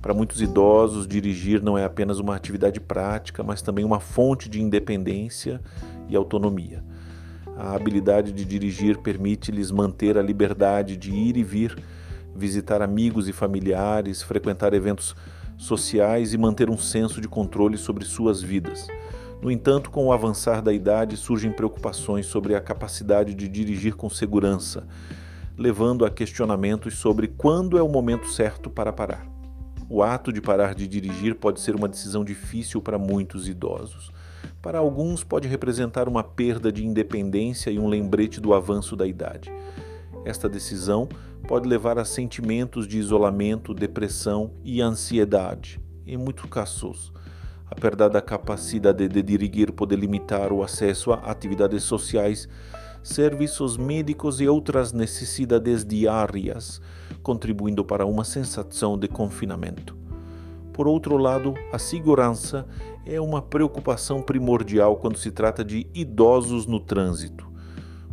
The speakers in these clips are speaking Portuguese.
Para muitos idosos, dirigir não é apenas uma atividade prática, mas também uma fonte de independência e autonomia. A habilidade de dirigir permite-lhes manter a liberdade de ir e vir, visitar amigos e familiares, frequentar eventos sociais e manter um senso de controle sobre suas vidas. No entanto, com o avançar da idade, surgem preocupações sobre a capacidade de dirigir com segurança, levando a questionamentos sobre quando é o momento certo para parar. O ato de parar de dirigir pode ser uma decisão difícil para muitos idosos. Para alguns, pode representar uma perda de independência e um lembrete do avanço da idade. Esta decisão pode levar a sentimentos de isolamento, depressão e ansiedade. Em muitos casos, a perda da capacidade de dirigir pode limitar o acesso a atividades sociais, serviços médicos e outras necessidades diárias, contribuindo para uma sensação de confinamento. Por outro lado, a segurança é uma preocupação primordial quando se trata de idosos no trânsito.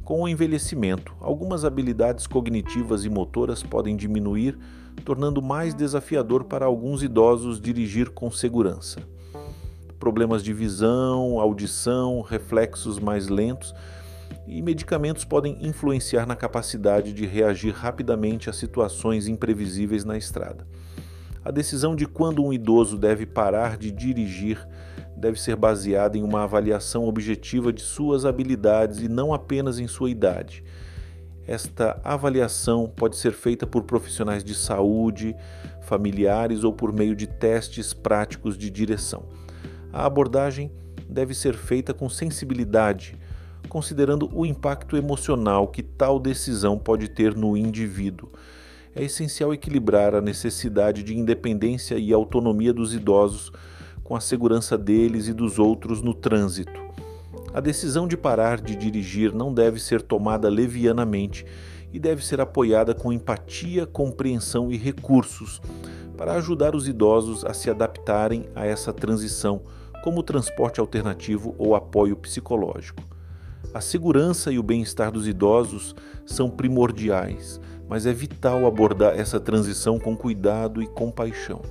Com o envelhecimento, algumas habilidades cognitivas e motoras podem diminuir, tornando mais desafiador para alguns idosos dirigir com segurança. Problemas de visão, audição, reflexos mais lentos e medicamentos podem influenciar na capacidade de reagir rapidamente a situações imprevisíveis na estrada. A decisão de quando um idoso deve parar de dirigir deve ser baseada em uma avaliação objetiva de suas habilidades e não apenas em sua idade. Esta avaliação pode ser feita por profissionais de saúde, familiares ou por meio de testes práticos de direção. A abordagem deve ser feita com sensibilidade, considerando o impacto emocional que tal decisão pode ter no indivíduo é essencial equilibrar a necessidade de independência e autonomia dos idosos com a segurança deles e dos outros no trânsito. A decisão de parar de dirigir não deve ser tomada levianamente e deve ser apoiada com empatia, compreensão e recursos para ajudar os idosos a se adaptarem a essa transição, como transporte alternativo ou apoio psicológico. A segurança e o bem-estar dos idosos são primordiais mas é vital abordar essa transição com cuidado e compaixão.